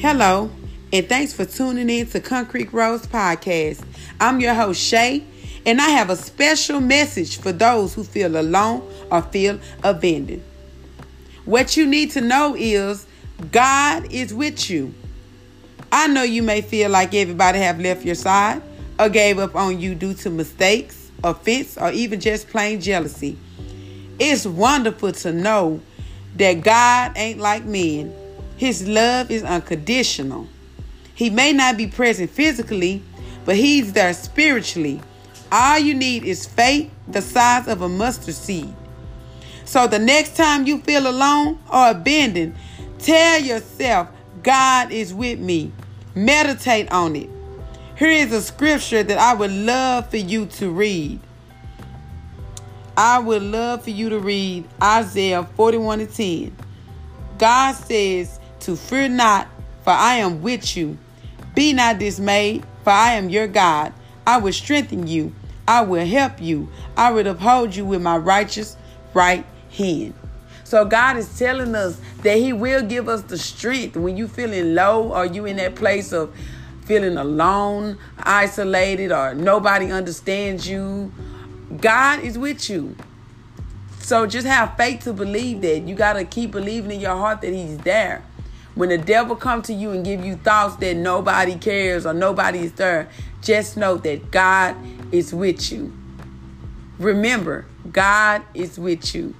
Hello, and thanks for tuning in to Concrete Rose Podcast. I'm your host, Shay, and I have a special message for those who feel alone or feel abandoned. What you need to know is God is with you. I know you may feel like everybody have left your side or gave up on you due to mistakes, offense, or even just plain jealousy. It's wonderful to know that God ain't like men his love is unconditional. He may not be present physically, but He's there spiritually. All you need is faith the size of a mustard seed. So the next time you feel alone or abandoned, tell yourself, God is with me. Meditate on it. Here is a scripture that I would love for you to read. I would love for you to read Isaiah 41 and 10. God says, to fear not, for I am with you. Be not dismayed, for I am your God. I will strengthen you. I will help you. I will uphold you with my righteous right hand. So God is telling us that He will give us the strength when you feeling low or you in that place of feeling alone, isolated, or nobody understands you. God is with you. So just have faith to believe that. You got to keep believing in your heart that He's there. When the devil come to you and give you thoughts that nobody cares or nobody is there, just know that God is with you. Remember, God is with you.